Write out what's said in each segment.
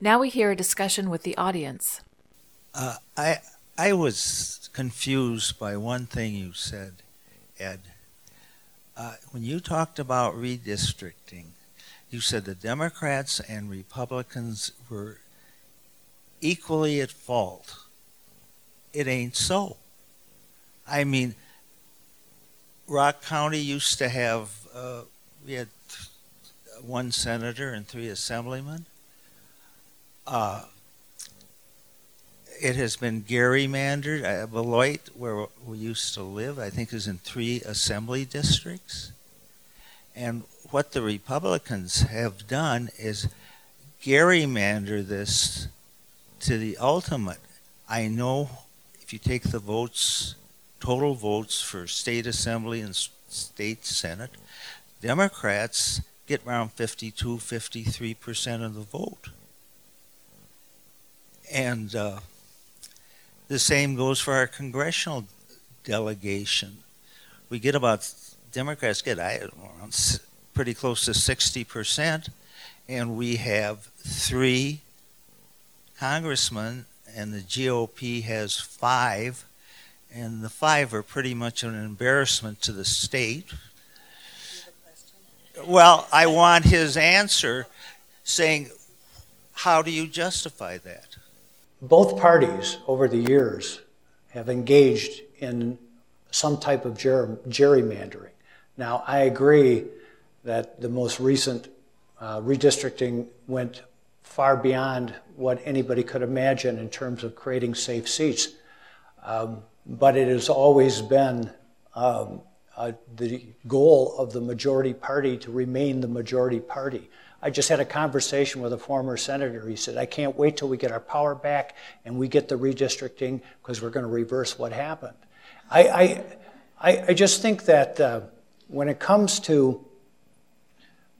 Now we hear a discussion with the audience. Uh, I I was confused by one thing you said, Ed. Uh, when you talked about redistricting, you said the Democrats and Republicans were equally at fault. It ain't so. I mean, Rock County used to have, uh, we had one senator and three assemblymen. Uh, it has been gerrymandered. Uh, Beloit, where we used to live, I think is in three assembly districts. And what the Republicans have done is gerrymander this to the ultimate. I know if you take the votes, total votes for state assembly and state senate, Democrats get around 52, 53% of the vote. And uh, the same goes for our congressional delegation. We get about, Democrats get I, around pretty close to 60%, and we have three congressmen, and the GOP has five, and the five are pretty much an embarrassment to the state. Well, I want his answer saying, how do you justify that? Both parties over the years have engaged in some type of ger- gerrymandering. Now, I agree that the most recent uh, redistricting went far beyond what anybody could imagine in terms of creating safe seats. Um, but it has always been um, uh, the goal of the majority party to remain the majority party. I just had a conversation with a former senator. He said, I can't wait till we get our power back and we get the redistricting because we're going to reverse what happened. I, I, I just think that uh, when it comes to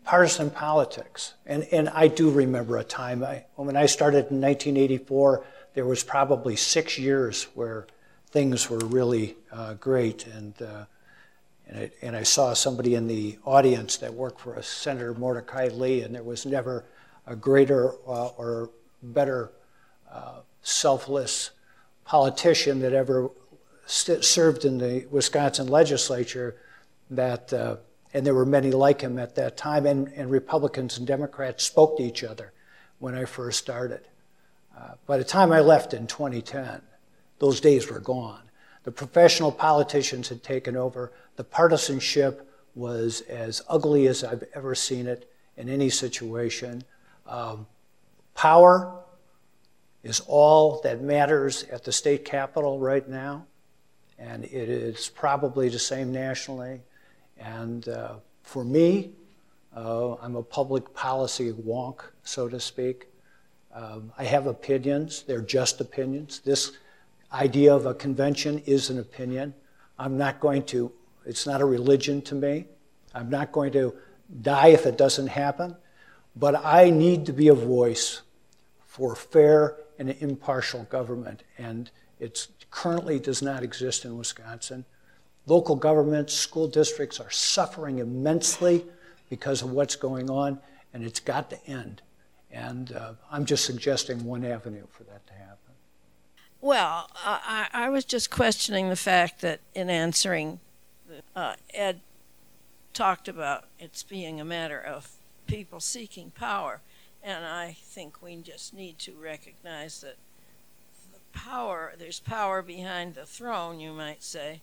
partisan politics. And, and I do remember a time, I, when I started in 1984, there was probably six years where things were really uh, great. And, uh, and, I, and I saw somebody in the audience that worked for us, Senator Mordecai Lee, and there was never a greater uh, or better uh, selfless politician that ever st- served in the Wisconsin legislature that uh, and there were many like him at that time, and, and Republicans and Democrats spoke to each other when I first started. Uh, by the time I left in 2010, those days were gone. The professional politicians had taken over. The partisanship was as ugly as I've ever seen it in any situation. Um, power is all that matters at the state capitol right now, and it is probably the same nationally. And uh, for me, uh, I'm a public policy wonk, so to speak. Um, I have opinions, they're just opinions. This idea of a convention is an opinion. I'm not going to, it's not a religion to me. I'm not going to die if it doesn't happen. But I need to be a voice for fair and impartial government. And it currently does not exist in Wisconsin. Local governments, school districts are suffering immensely because of what's going on, and it's got to end. And uh, I'm just suggesting one avenue for that to happen. Well, I, I was just questioning the fact that in answering, uh, Ed talked about it's being a matter of people seeking power. And I think we just need to recognize that the power, there's power behind the throne, you might say,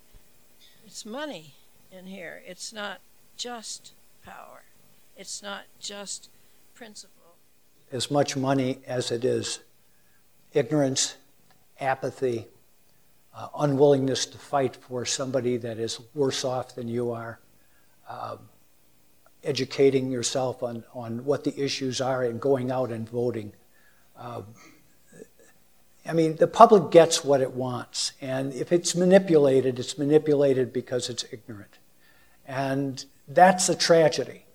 it's money in here. It's not just power. It's not just principle. As much money as it is ignorance, apathy, uh, unwillingness to fight for somebody that is worse off than you are, uh, educating yourself on, on what the issues are and going out and voting. Uh, I mean, the public gets what it wants. And if it's manipulated, it's manipulated because it's ignorant. And that's a tragedy,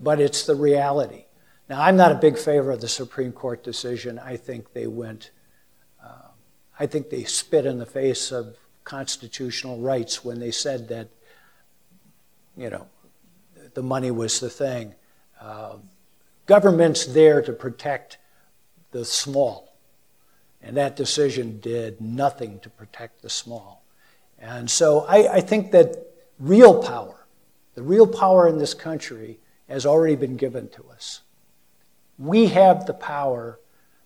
but it's the reality. Now, I'm not a big favor of the Supreme Court decision. I think they went, I think they spit in the face of constitutional rights when they said that, you know, the money was the thing. Uh, government's there to protect the small. And that decision did nothing to protect the small. And so I, I think that real power, the real power in this country, has already been given to us. We have the power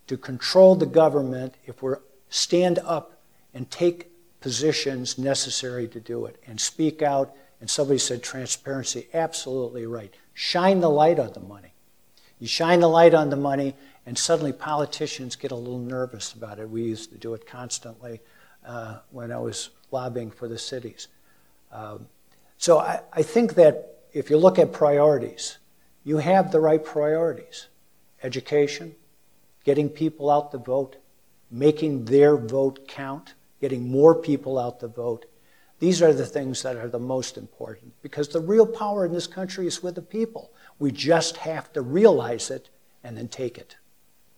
to control the government if we stand up and take positions necessary to do it and speak out. And somebody said transparency, absolutely right. Shine the light on the money. You shine the light on the money, and suddenly politicians get a little nervous about it. We used to do it constantly uh, when I was lobbying for the cities. Um, so I, I think that if you look at priorities, you have the right priorities education, getting people out to vote, making their vote count, getting more people out to vote. These are the things that are the most important because the real power in this country is with the people. We just have to realize it and then take it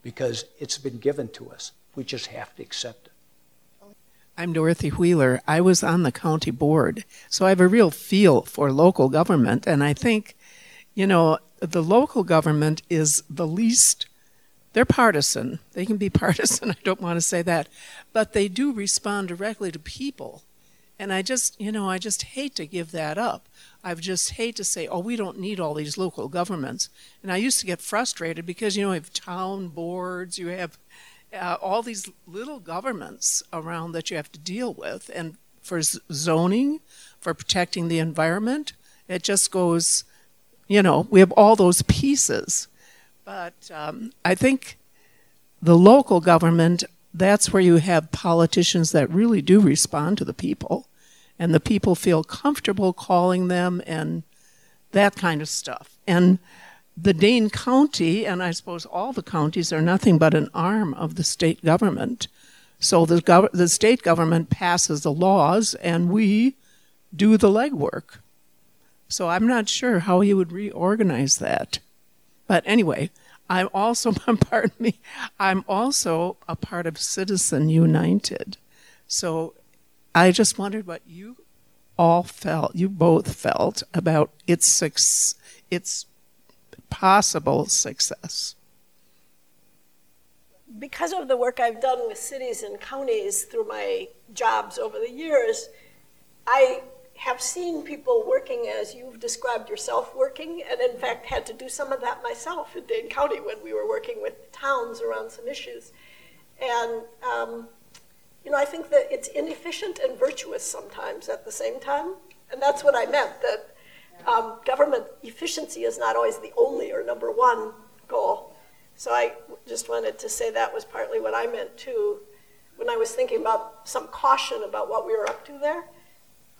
because it's been given to us. We just have to accept it. I'm Dorothy Wheeler. I was on the county board, so I have a real feel for local government, and I think, you know, the local government is the least they're partisan. They can be partisan. I don't want to say that. But they do respond directly to people. And I just, you know, I just hate to give that up. I just hate to say, oh, we don't need all these local governments. And I used to get frustrated because, you know, you have town boards, you have uh, all these little governments around that you have to deal with. And for zoning, for protecting the environment, it just goes, you know, we have all those pieces. But um, I think the local government, that's where you have politicians that really do respond to the people, and the people feel comfortable calling them and that kind of stuff. And the Dane County, and I suppose all the counties, are nothing but an arm of the state government. So the, gov- the state government passes the laws, and we do the legwork. So I'm not sure how you would reorganize that. But anyway, I'm also pardon me, I'm also a part of Citizen United. So I just wondered what you all felt, you both felt about its its possible success. Because of the work I've done with cities and counties through my jobs over the years, I have seen people working as you've described yourself working, and in fact had to do some of that myself in Dane County when we were working with towns around some issues. And, um, you know, I think that it's inefficient and virtuous sometimes at the same time. And that's what I meant, that um, government efficiency is not always the only or number one goal. So I just wanted to say that was partly what I meant too when I was thinking about some caution about what we were up to there.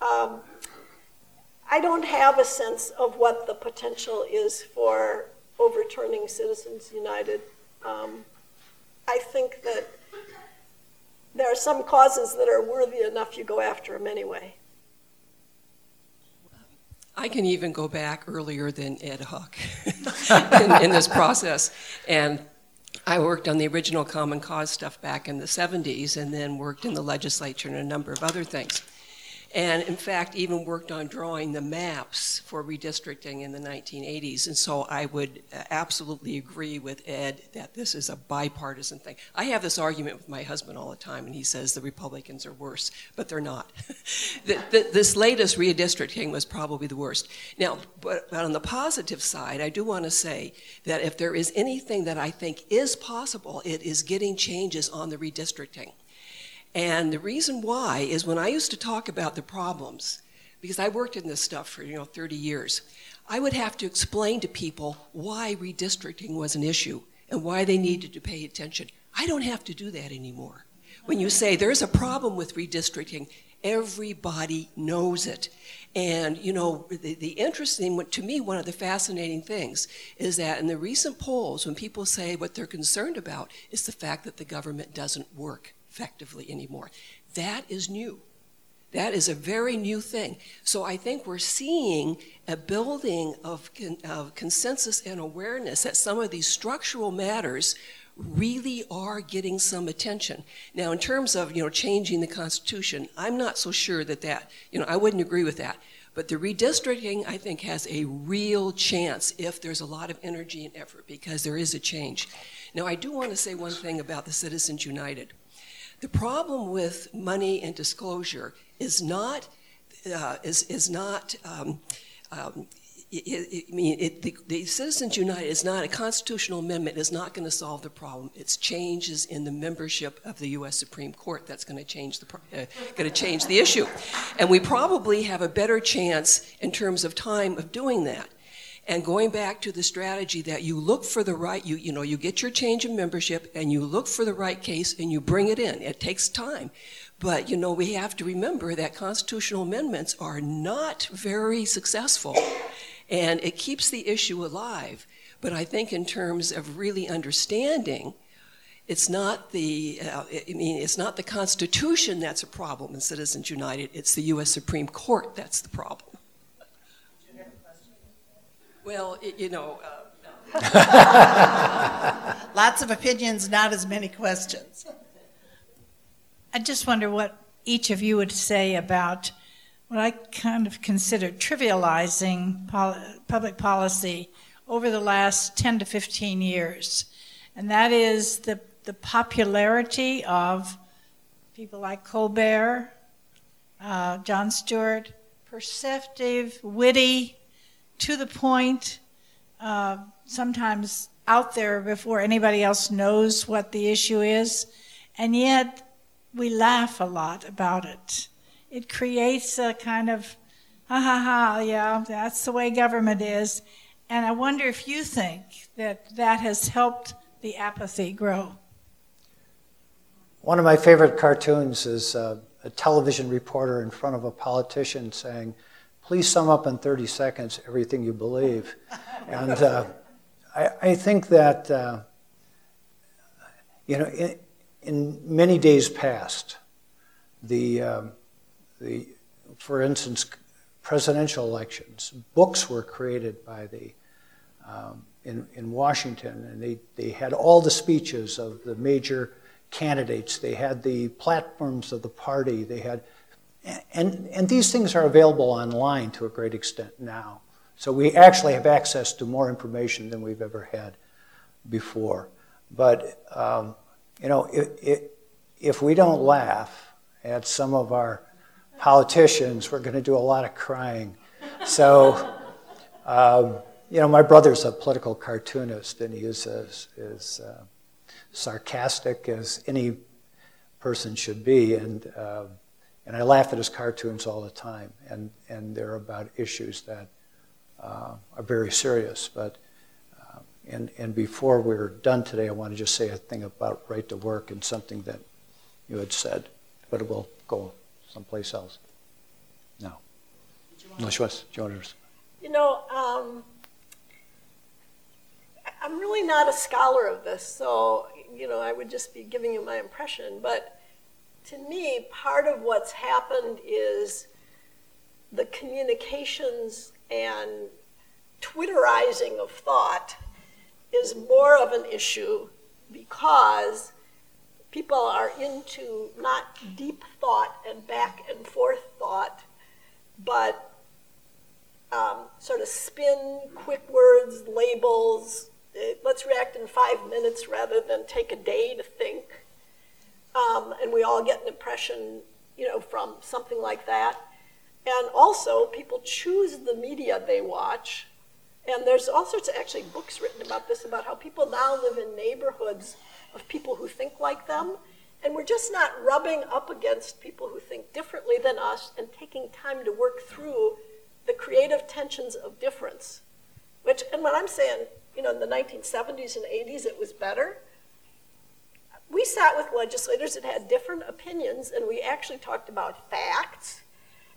Um, I don't have a sense of what the potential is for overturning Citizens United. Um, I think that there are some causes that are worthy enough you go after them anyway. I can even go back earlier than Ed Huck in, in, this process. And I worked on the original Common Cause stuff back in the 70s and then worked in the legislature and a number of other things and in fact even worked on drawing the maps for redistricting in the 1980s. And so I would uh, absolutely agree with Ed that this is a bipartisan thing. I have this argument with my husband all the time, and he says the Republicans are worse, but they're not. the, the, this latest redistricting was probably the worst. Now, but, but on the positive side, I do want to say that if there is anything that I think is possible, it is getting changes on the redistricting. And the reason why is when I used to talk about the problems, because I worked in this stuff for you know 30 years, I would have to explain to people why redistricting was an issue and why they needed to pay attention. I don't have to do that anymore. When you say there's a problem with redistricting, everybody knows it. And, you know, the, the interesting, to me, one of the fascinating things is that in the recent polls, when people say what they're concerned about is the fact that the government doesn't work effectively anymore. That is new. That is a very new thing. So I think we're seeing a building of, of, consensus and awareness that some of these structural matters really are getting some attention. Now, in terms of you know changing the Constitution, I'm not so sure that that you know I wouldn't agree with that. But the redistricting, I think, has a real chance if there's a lot of energy and effort because there is a change. Now, I do want to say one thing about the Citizens United. The problem with money and disclosure is not uh, is is not. Um, um, I mean, it, the, the, Citizens United is not a constitutional amendment. Is not going to solve the problem. It's changes in the membership of the U.S. Supreme Court that's going to change the uh, going to change the issue, and we probably have a better chance in terms of time of doing that. And going back to the strategy that you look for the right, you, you know, you get your change in membership and you look for the right case and you bring it in. It takes time. But, you know, we have to remember that constitutional amendments are not very successful and it keeps the issue alive. But I think in terms of really understanding, it's not the uh, I mean it's not the Constitution that's a problem in Citizens United. It's the U.S. Supreme Court that's the problem. Well, it, you know. Uh, Lots of opinions, not as many questions. I just wonder what each of you would say about what I kind of consider trivializing pol- public policy over the last 10 to 15 years. And that is the, the popularity of people like Colbert, uh, Jon Stewart, perceptive, witty, to the point, uh, sometimes out there before anybody else knows what the issue is, and yet we laugh a lot about it. It creates a kind of, ha ha ha, yeah, that's the way government is. And I wonder if you think that that has helped the apathy grow. One of my favorite cartoons is uh, a television reporter in front of a politician saying, please sum up in 30 seconds everything you believe. and uh, I, I, think that, uh, you know, in, in, many days past, the, um, the, for instance, presidential elections, books were created by the, um, in, in Washington, and they, they had all the speeches of the major candidates. They had the platforms of the party. They had and, and these things are available online to a great extent now. So we actually have access to more information than we've ever had before. But, um, you know, it, it, if we don't laugh at some of our politicians, we're going to do a lot of crying. So, um, you know, my brother's a political cartoonist, and he is as, as uh, sarcastic as any person should be. And, uh, and I laugh at his cartoons all the time, and, and they're about issues that uh, are very serious. But uh, and, and before we're done today, I want to just say a thing about right to work and something that you had said, but it will go someplace else. No. No, You know, um, I'm really not a scholar of this, so you know, I would just be giving you my impression. But to me, part of what's happened is the communications and Twitterizing of thought is more of an issue because people are into not deep thought and back and forth thought, but um, sort of spin, quick words, labels. Let's react in five minutes rather than take a day to think um, and we all get an impression, you know, from something like that. And also, people choose the media they watch. And there's all sorts of actually books written about this, about how people now live in neighborhoods of people who think like them. And we're just not rubbing up against people who think differently than us and taking time to work through the creative tensions of difference. Which, and when I'm saying, you know, in the 1970s and 80s it was better, we sat with legislators that had different opinions, and we actually talked about facts,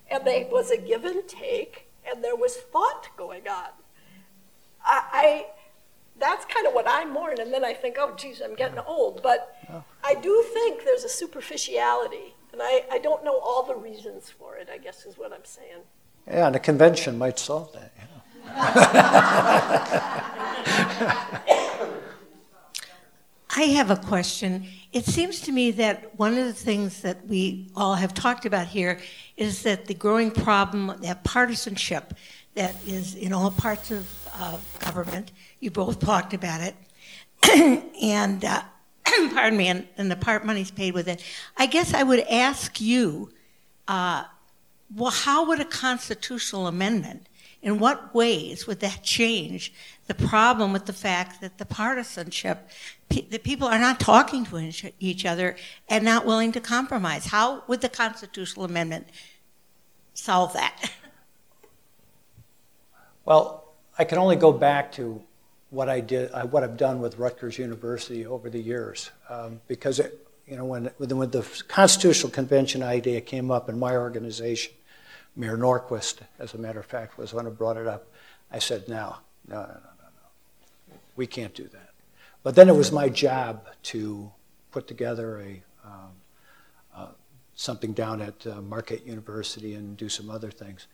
and there was a give and take, and there was thought going on. I, I that's kind of what I mourn, and then I think, oh, geez, I'm getting old. But I do think there's a superficiality, and I, I don't know all the reasons for it, I guess is what I'm saying. Yeah, and a convention might solve that. I have a question. It seems to me that one of the things that we all have talked about here is that the growing problem, that partisanship that is in all parts of uh, government, you both talked about it, and uh, pardon me, and, and the part money's paid with it. I guess I would ask you, uh, well, how would a constitutional amendment, in what ways would that change the problem with the fact that the partisanship, the people are not talking to each- each other and not willing to compromise? How would the constitutional amendment solve that? Well, I can only go back to what I did, uh, what I've done with Rutgers University over the years, um, because it, you know, when, when the Constitutional Convention idea came up in my organization, Mayor Norquist, as a matter of fact, was the one who brought it up. I said, no, no, no, no, no. We can't do that. But then it was my job to put together a um, uh, something down at uh, Marquette University and do some other things.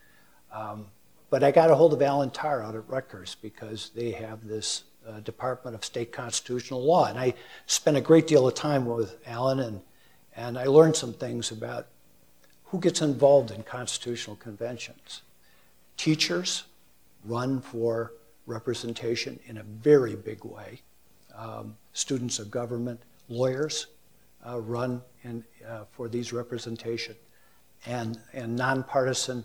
Um, but I got a hold of Alan Tarr out at Rutgers because they have this uh, Department of State Constitutional Law. And I spent a great deal of time with Alan, and, and I learned some things about who gets involved in constitutional conventions. Teachers run for representation in a very big way. Um, students of government, lawyers uh, run in, uh, for these representation, and, and nonpartisan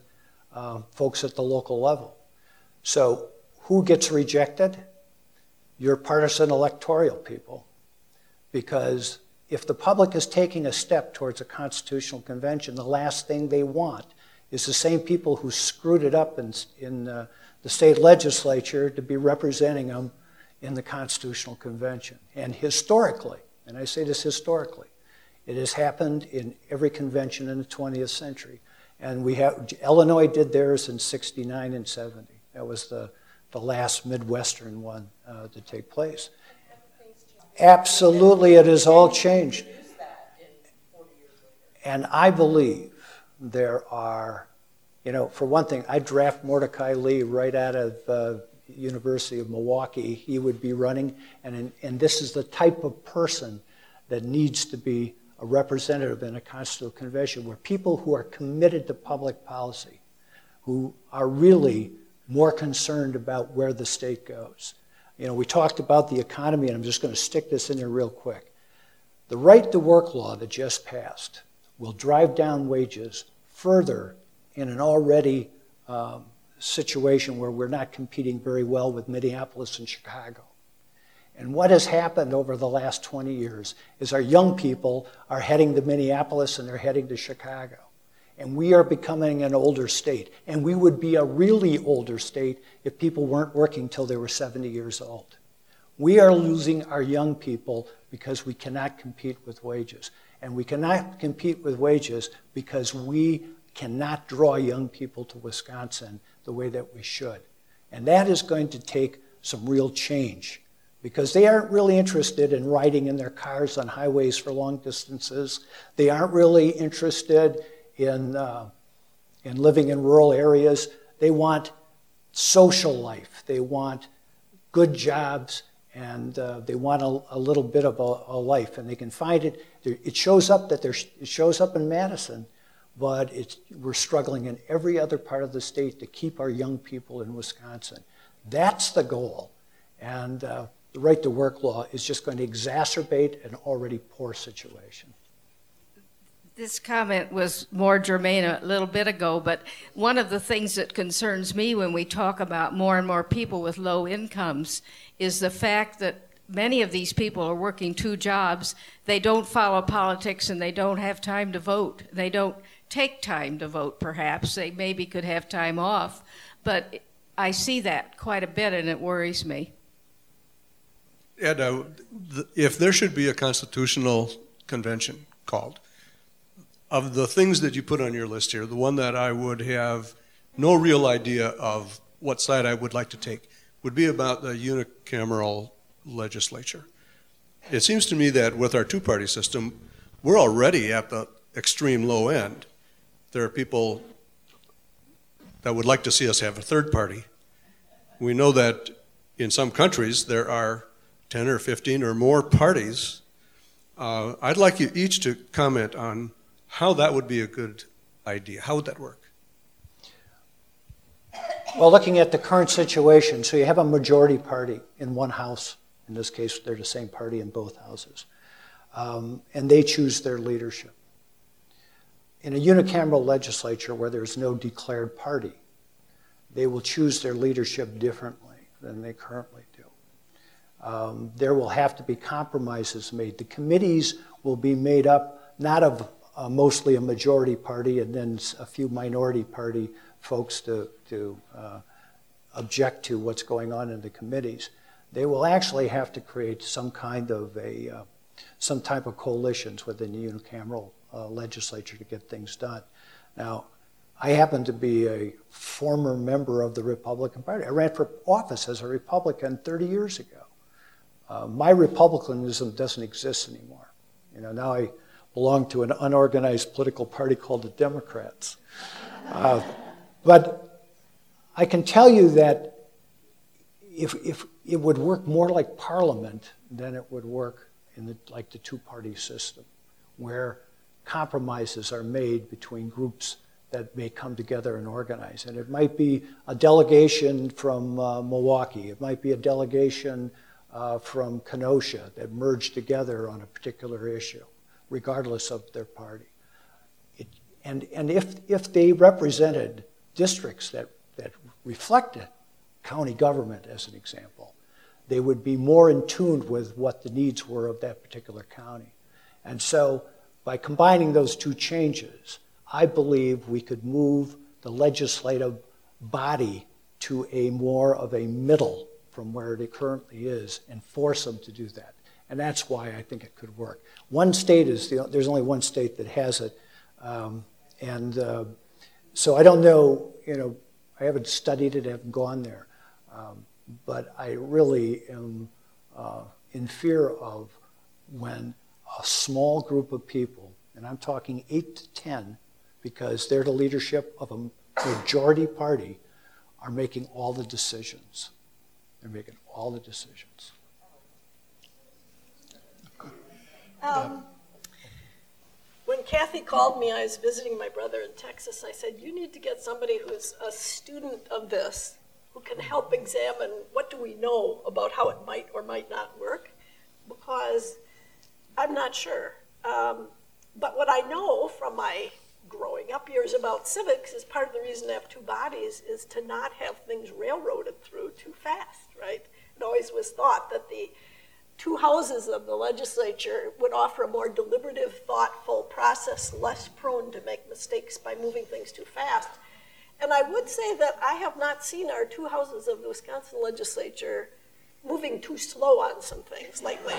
uh, folks at the local level. So, who gets rejected? Your partisan electoral people. Because if the public is taking a step towards a constitutional convention, the last thing they want is the same people who screwed it up in, in uh, the state legislature to be representing them in the constitutional convention. And historically, and I say this historically, it has happened in every convention in the 20th century. And we have Illinois did theirs in 69 and 70. That was the, the last Midwestern one uh, to take place. Absolutely, it has all changed. And I believe there are, you know, for one thing, I draft Mordecai Lee right out of uh, University of Milwaukee. He would be running, and, and this is the type of person that needs to be a representative in a constitutional convention where people who are committed to public policy, who are really more concerned about where the state goes. You know, we talked about the economy, and I'm just going to stick this in there real quick. The right to work law that just passed will drive down wages further in an already um, situation where we're not competing very well with Minneapolis and Chicago. And what has happened over the last 20 years is our young people are heading to Minneapolis and they're heading to Chicago. And we are becoming an older state. And we would be a really older state if people weren't working till they were 70 years old. We are losing our young people because we cannot compete with wages. And we cannot compete with wages because we cannot draw young people to Wisconsin the way that we should. And that is going to take some real change because they aren't really interested in riding in their cars on highways for long distances. They aren't really interested in, uh, in living in rural areas. They want social life, they want good jobs, and uh, they want a, a, little bit of a, a, life. And they can find it. It shows up that there's, it shows up in Madison, but we're struggling in every other part of the state to keep our young people in Wisconsin. That's the goal. And uh, the right to work law is just going to exacerbate an already poor situation. This comment was more germane a little bit ago, but one of the things that concerns me when we talk about more and more people with low incomes is the fact that many of these people are working two jobs. They don't follow politics and they don't have time to vote. They don't take time to vote, perhaps. They maybe could have time off. But I see that quite a bit and it worries me. Ed, if there should be a constitutional convention called, of the things that you put on your list here, the one that I would have no real idea of what side I would like to take would be about the unicameral legislature. It seems to me that with our two party system, we're already at the extreme low end. There are people that would like to see us have a third party. We know that in some countries there are 10 or 15 or more parties. Uh, I'd like you each to comment on how that would be a good idea. How would that work? Well, looking at the current situation, so you have a majority party in one house In this case, they're the same party in both houses. Um, and they choose their leadership. In a unicameral legislature where there's no declared party, they will choose their leadership differently than they currently do. Um, there will have to be compromises made. The committees will be made up not of uh, mostly a majority party and then a few minority party folks to, to uh, object to what's going on in the committees. They will actually have to create some kind of a, uh, some type of coalitions within the unicameral uh, legislature to get things done. Now, I happen to be a former member of the Republican Party. I ran for office as a Republican 30 years ago. Uh, my republicanism doesn't exist anymore. You know, now I belong to an unorganized political party called the Democrats. Uh, but I can tell you that if, if it would work more like Parliament than it would work in the, like the two-party system, where compromises are made between groups that may come together and organize. And it might be a delegation from uh, Milwaukee. It might be a delegation uh, from Kenosha that merged together on a particular issue, regardless of their party. It, and and if, if they represented districts that, that reflected county government, as an example, they would be more in tune with what the needs were of that particular county. And so, by combining those two changes, I believe we could move the legislative body to a more of a middle from where it currently is and force them to do that. And that's why I think it could work. One state is, the, there's only one state that has it. Um, and uh, so I don't know, you know, I haven't studied it, I haven't gone there. Um, but I really am uh, in fear of when a small group of people, and I'm talking eight to 10, because they're the leadership of a majority party, are making all the decisions. They're making all the decisions. Um, when Kathy called me, I was visiting my brother in Texas. I said, You need to get somebody who's a student of this, who can help examine what do we know about how it might or might not work, because I'm not sure. Um, but what I know from my growing up years about civics is part of the reason to have two bodies is to not have things railroaded through too fast, right? It always was thought that the two houses of the legislature would offer a more deliberative, thoughtful process, less prone to make mistakes by moving things too fast. And I would say that I have not seen our two houses of the Wisconsin legislature moving too slow on some things lately.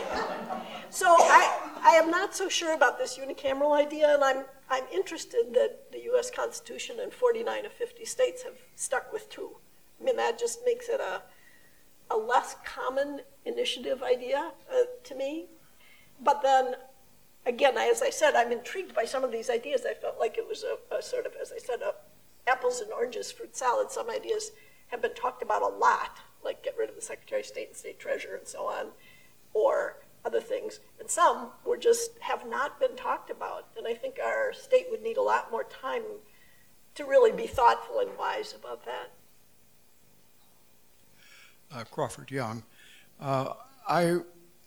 So I, I am not so sure about this unicameral idea, and I'm, I'm interested that the U.S. Constitution and 49 of 50 states have stuck with two. I mean, that just makes it a, a less common initiative idea uh, to me. But then, again, as I said, I'm intrigued by some of these ideas. I felt like it was a, a sort of, as I said, a apples and oranges fruit salad. Some ideas have been talked about a lot like get rid of the Secretary of State and State Treasurer and so on, or other things. And some were just have not been talked about. And I think our state would need a lot more time to really be thoughtful and wise about that. Uh, Crawford Young, uh, I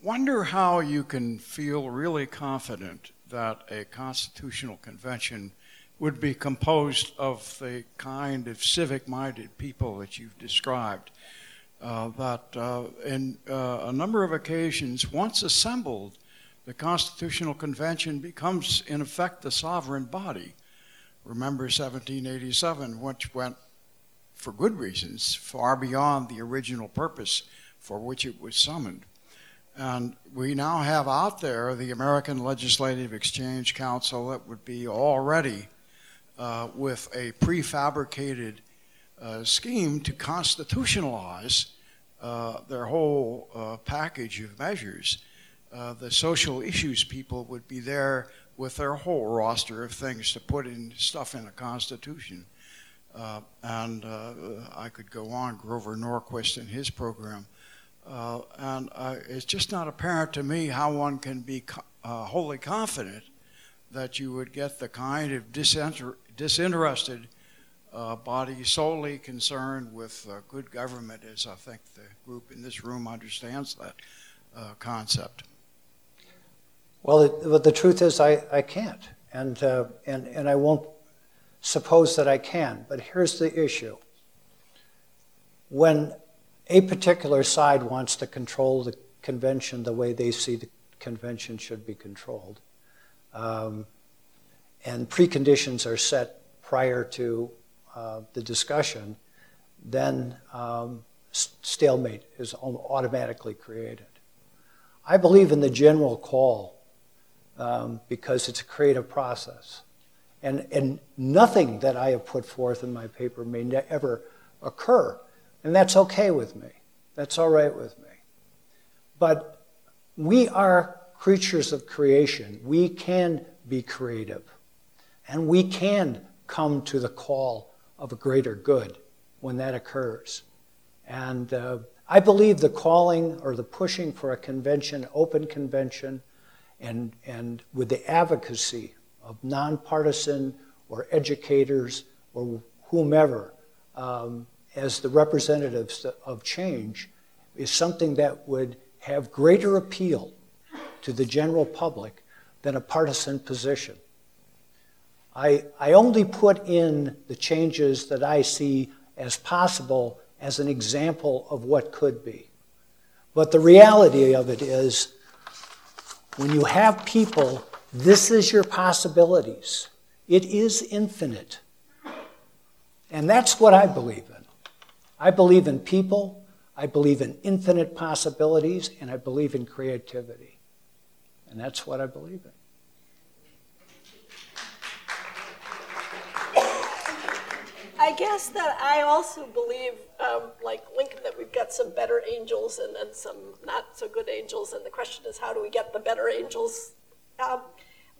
wonder how you can feel really confident that a constitutional convention would be composed of the kind of civic minded people that you've described uh, that uh, in uh, a number of occasions, once assembled, the Constitutional Convention becomes, in effect, the sovereign body. Remember 1787, which went, for good reasons, far beyond the original purpose for which it was summoned. And we now have out there the American Legislative Exchange Council that would be already uh, with a prefabricated uh, scheme to constitutionalize uh, their whole uh, package of measures. Uh, the social issues people would be there with their whole roster of things to put in stuff in a constitution. Uh, and I could go on, Grover Norquist and his program. and it's just not apparent to me how one can be co- wholly confident that you would get the kind of disinter- disinterested uh, body solely concerned with uh, good government, as I think the group in this room understands that. uh, concept? Well, it, well, the truth is, I, I can't, and, uh, and, and I won't suppose that I can. But here's the issue when a particular side wants to control the convention the way they see the convention should be controlled, um, and preconditions are set prior to uh, the discussion, then um, stalemate is automatically created. I believe in the general call um, because it's a creative process. And, and nothing that I have put forth in my paper may ne- ever occur. And that's okay with me. That's all right with me. But we are creatures of creation. We can be creative. And we can come to the call of a greater good when that occurs. And uh, I believe the calling or the pushing for a convention, open convention, and, and with the advocacy of nonpartisan or educators or whomever um, as the representatives of change is something that would have greater appeal to the general public than a partisan position. I, I only put in the changes that I see as possible as an example of what could be. But the reality of it is, when you have people, this is your possibilities. It is infinite. And that's what I believe in. I believe in people, I believe in infinite possibilities, and I believe in creativity. And that's what I believe in. I guess that I also believe, um, like Lincoln, that we've got some better angels and then some not so good angels, and the question is, how do we get the better angels? Um,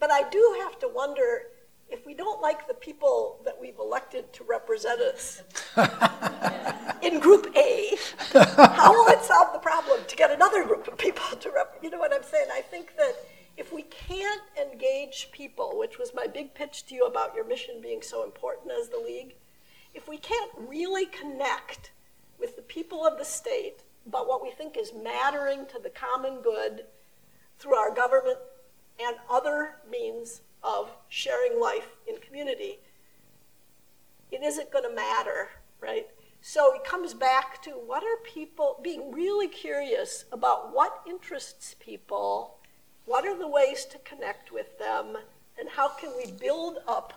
but I do have to wonder if we don't like the people that we've elected to represent us in Group A, how will it solve the problem to get another group of people to rep? You know what I'm saying? I think that if we can't engage people, which was my big pitch to you about your mission being so important as the league, if we can't really connect with the people of the state about what we think is mattering to the common good through our government and other means of sharing life in community, it isn't going to matter, right? So it comes back to what are people being really curious about what interests people, what are the ways to connect with them, and how can we build up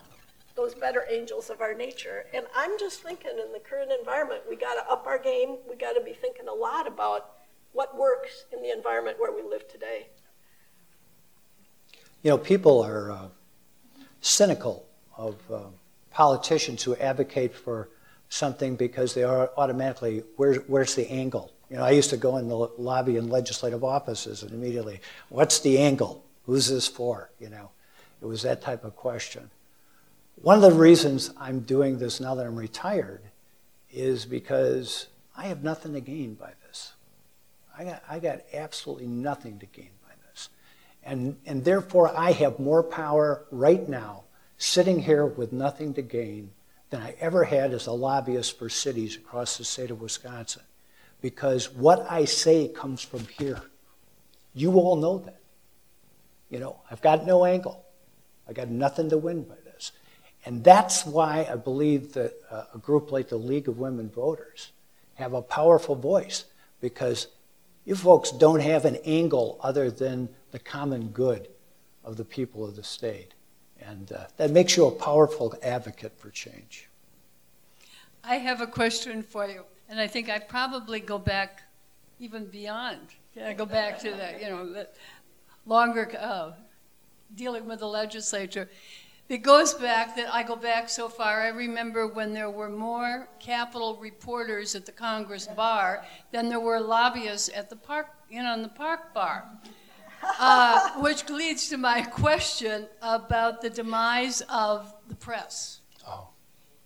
those better angels of our nature. And I'm just thinking in the current environment, we got to up our game. We got to be thinking a lot about what works in the environment where we live today. You know, people are uh, cynical of uh, politicians who advocate for something because they are automatically, where's, where's the angle? You know, I used to go in the lobby in legislative offices and immediately, what's the angle? Who's this for? You know, it was that type of question. One of the reasons I'm doing this now that I'm retired is because I have nothing to gain by this. I got, I got absolutely nothing to gain. And, and therefore, I have more power right now sitting here with nothing to gain than I ever had as a lobbyist for cities across the state of Wisconsin. Because what I say comes from here. You all know that. You know, I've got no angle. I got nothing to win by this. And that's why I believe that uh, a group like the League of Women Voters have a powerful voice because you folks don't have an angle other than the common good of the people of the state. And uh, that makes you a powerful advocate for change. I have a question for you, and I think I probably go back even beyond. I go back to the, you know, longer uh, dealing with the legislature. It goes back that I go back so far. I remember when there were more Capitol reporters at the Congress bar than there were lobbyists at the park, you know, in the park bar. Uh, which leads to my question about the demise of the press. Oh.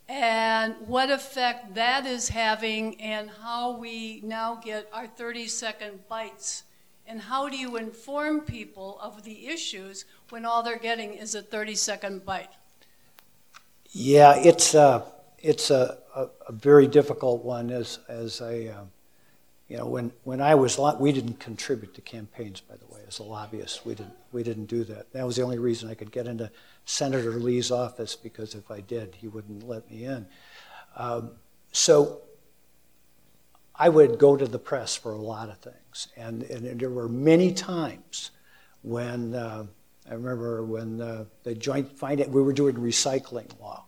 And what effect that is having, and how we now get our 30 second bites and how do you inform people of the issues when all they're getting is a 30 second bite? Yeah, it's, uh, it's a, a, a very difficult one as, as a, uh, you know, when, when I was, we didn't contribute to campaigns, by the way, as a lobbyist. We didn't, we didn't do that. That was the only reason I could get into Senator Lee's office, because if I did, he wouldn't let me in. Um, so I would go to the press for a lot of things. And, and there were many times when, uh, I remember when uh, the joint finance, we were doing recycling law,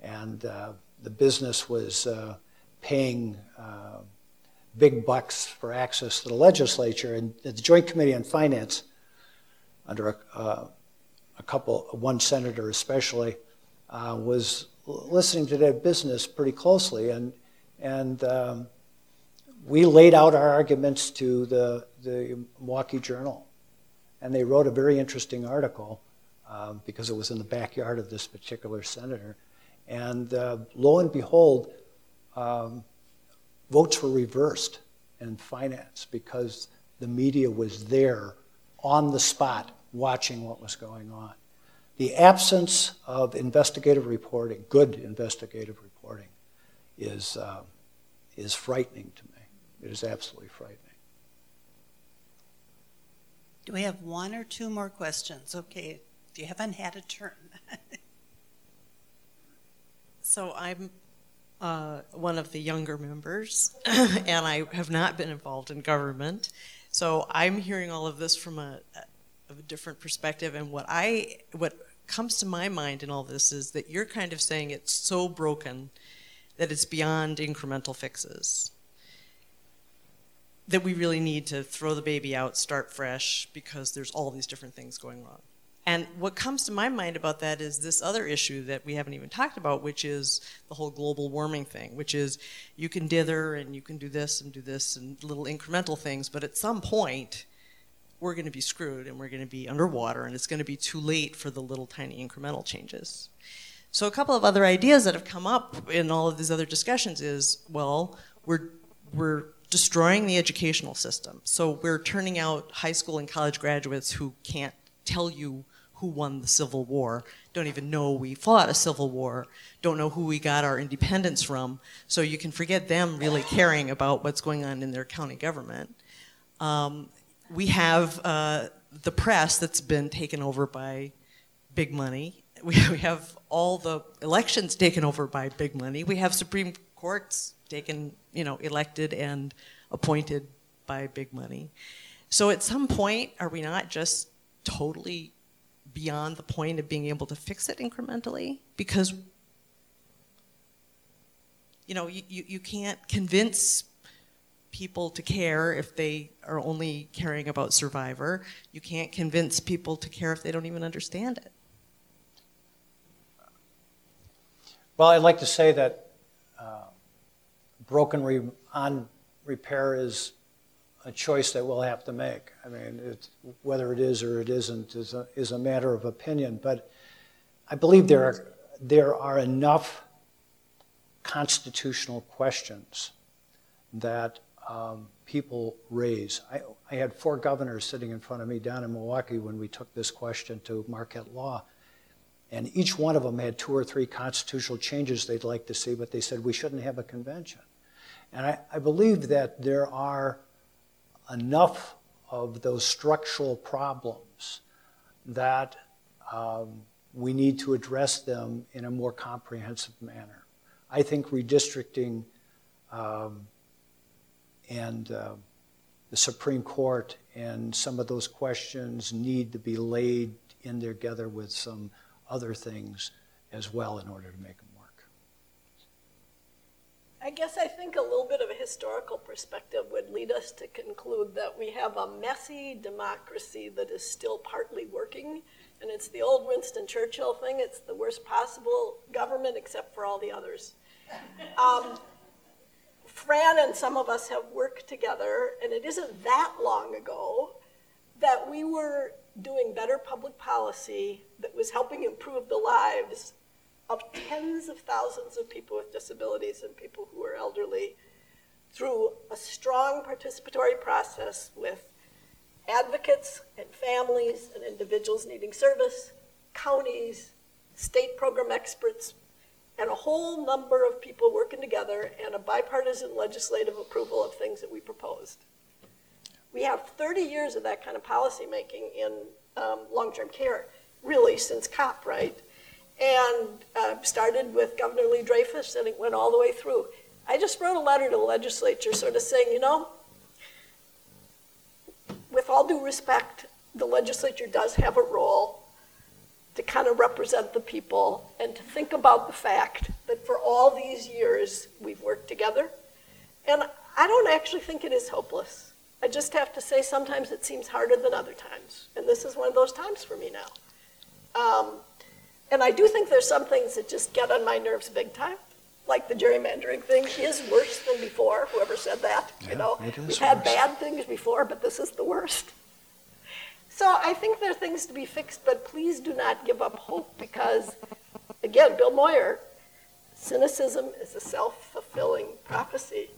and uh, the business was uh, paying uh, big bucks for access to the legislature. And the Joint Committee on Finance, under a, uh, a couple, one senator especially, uh, was listening to that business pretty closely. And, and um, we laid out our arguments to the, the Milwaukee Journal. And they wrote a very interesting article um, because it was in the backyard of this particular senator. And uh, lo and behold, um, votes were reversed in finance because the media was there on the spot watching what was going on. The absence of investigative reporting, good investigative reporting, is, uh, is frightening to me. It is absolutely frightening. Do we have one or two more questions? Okay, you haven't had a turn. so I'm uh, one of the younger members, and I have not been involved in government. So I'm hearing all of this from a, a, different perspective. And what I what comes to my mind in all this is that you're kind of saying it's so broken that it's beyond incremental fixes. That we really need to throw the baby out, start fresh, because there's all these different things going wrong. And what comes to my mind about that is this other issue that we haven't even talked about, which is the whole global warming thing, which is you can dither and you can do this and do this and little incremental things, but at some point, we're going to be screwed and we're going to be underwater and it's going to be too late for the little tiny incremental changes. So a couple of other ideas that have come up in all of these other discussions is, well, we're we're destroying the educational system. So we're turning out high school and college graduates who can't tell you who won the Civil War, don't even know we fought a Civil War, don't know who we got our independence from. So you can forget them really caring about what's going on in their county government. Um, we have uh, the press that's been taken over by big money. We, we have all the elections taken over by big money. We have Supreme Courts taken, you know, elected and appointed by big money. So at some point, are we not just totally beyond the point of being able to fix it incrementally because you know you, you can't convince people to care if they are only caring about survivor. You can't convince people to care if they don't even understand it. Well i'd like to say that uh, broken re- on repair is a choice that we'll have to make. I mean, whether it is or it isn't is a, is a matter of opinion. But I believe there are, there are enough constitutional questions that um, people raise. I, I had four governors sitting in front of me down in Milwaukee when we took this question to Marquette Law. And each one of them had two or three constitutional changes they'd like to see, but they said we shouldn't have a convention. And I, I believe that there are enough of those structural problems that um, we need to address them in a more comprehensive manner. I think redistricting um, and uh, the Supreme Court and some of those questions need to be laid in together with some other things as well in order to make I guess I think a little bit of a historical perspective would lead us to conclude that we have a messy democracy that is still partly working. And it's the old Winston Churchill thing it's the worst possible government except for all the others. Um, Fran and some of us have worked together, and it isn't that long ago that we were doing better public policy that was helping improve the lives of tens of thousands of people with disabilities and people who are elderly through a strong participatory process with advocates and families and individuals needing service, counties, state program experts, and a whole number of people working together and a bipartisan legislative approval of things that we proposed. We have 30 years of that kind of policy making in um, long-term care, really since COP, right? And uh, started with Governor Lee Dreyfus, and it went all the way through. I just wrote a letter to the legislature, sort of saying, you know, with all due respect, the legislature does have a role to kind of represent the people and to think about the fact that for all these years we've worked together. And I don't actually think it is hopeless. I just have to say sometimes it seems harder than other times. And this is one of those times for me now. Um, and I do think there's some things that just get on my nerves big time. Like the gerrymandering thing is worse than before. Whoever said that, Yeah, you know, it is we've had bad things before, but this is the worst. So I think there are things to be fixed, but please do not give up hope because, again, Bill Moyer, cynicism is a self fulfilling prophecy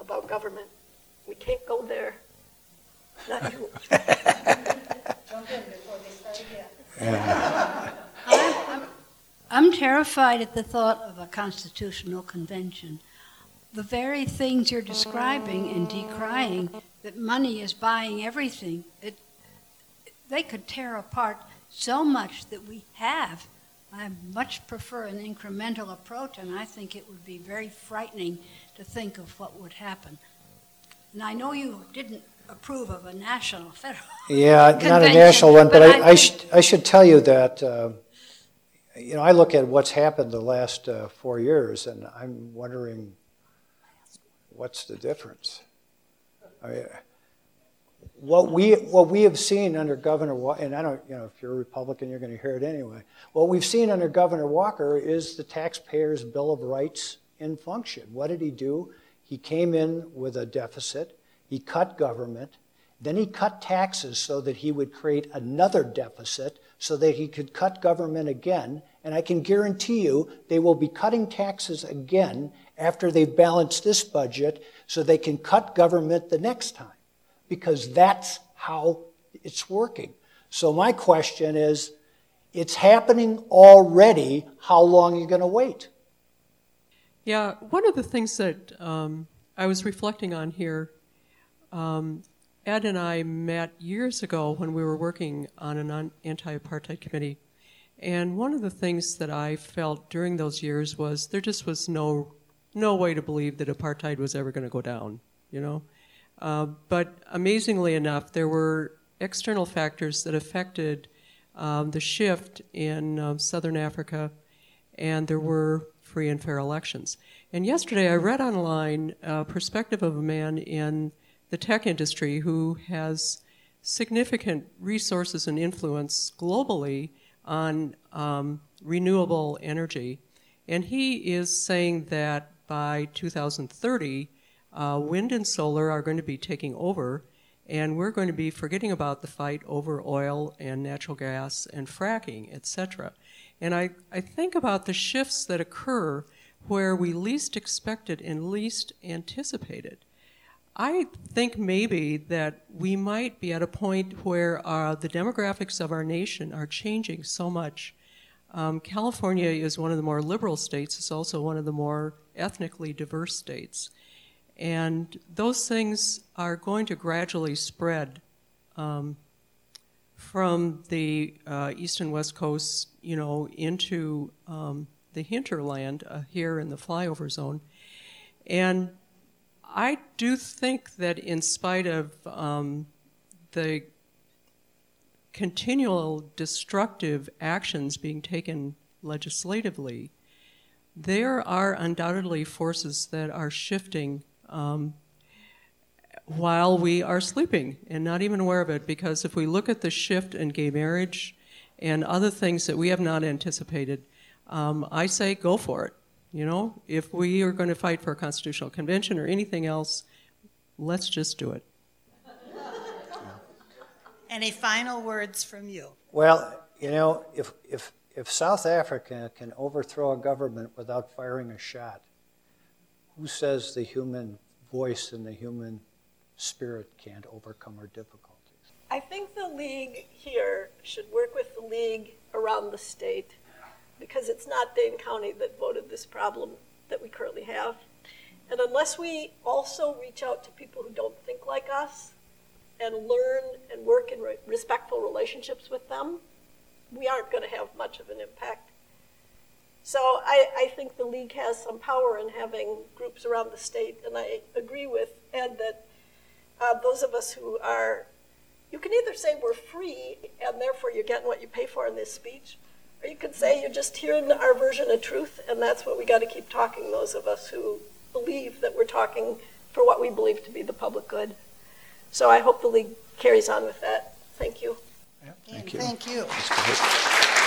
about government. We can't go there. Not you. Jump in before they start again. I'm, terrified at the thought of a constitutional convention. The very things you're describing and decrying, that money is buying everything, it, they could tear apart so much that we have. I much prefer an incremental approach, and I think it would be very frightening to think of what would happen. And I know you didn't approve of a national federal Yeah, not a convention, national one, but I, I, think- should, I should tell you that, uh, you know, I look at what's happened the last uh, four years, and I'm wondering what's the difference. I mean, what we what we have seen under Governor Walker, and I don't, you know, if you're a Republican, you're going to hear it anyway. What we've seen under Governor Walker is the taxpayers' bill of rights in function. What did he do? He came in with a deficit. He cut government. Then he cut taxes so that he would create another deficit so that he could cut government again. And I can guarantee you they will be cutting taxes again after they've balanced this budget so they can cut government the next time because that's how it's working. So my question is it's happening already. How long are you going to wait? Yeah, one of the things that um, I was reflecting on here, um, Ed and I met years ago when we were working on an anti apartheid committee. And one of the things that I felt during those years was there just was no, no way to believe that apartheid was ever going to go down, you know? Uh, but amazingly enough, there were external factors that affected um, the shift in um, southern Africa, and there were free and fair elections. And yesterday I read online a perspective of a man in the tech industry who has significant resources and influence globally on um, renewable energy. And he is saying that by 2030, uh, wind and solar are going to be taking over, and we're going to be forgetting about the fight over oil and natural gas and fracking, etc. And I, I think about the shifts that occur where we least expected and least anticipated. I think maybe that we might be at a point where uh, the demographics of our nation are changing so much. Um, California is one of the more liberal states, it's also one of the more ethnically diverse states. And those things are going to gradually spread um, from the uh, east and west coasts, you know, into um, the hinterland uh, here in the flyover zone. And I do think that in spite of um, the continual destructive actions being taken legislatively, there are undoubtedly forces that are shifting um, while we are sleeping and not even aware of it. Because if we look at the shift in gay marriage and other things that we have not anticipated, um, I say go for it. You know, if we are going to fight for a constitutional convention or anything else, let's just do it. Any final words from you? Well, you know, if, if, if South Africa can overthrow a government without firing a shot, who says the human voice and the human spirit can't overcome our difficulties? I think the league here should work with the league around the state because it's not Dane County that voted this problem that we currently have. And unless we also reach out to people who don't think like us and learn and work in re- respectful relationships with them, we aren't going to have much of an impact. So I, I think the league has some power in having groups around the state, and I agree with Ed that uh, those of us who are, you can either say we're free and therefore you're getting what you pay for in this speech, or you could say you're just hearing our version of truth, and that's what we got to keep talking. Those of us who believe that we're talking for what we believe to be the public good. So I hope the league carries on with that. Thank you. Thank you. Thank you.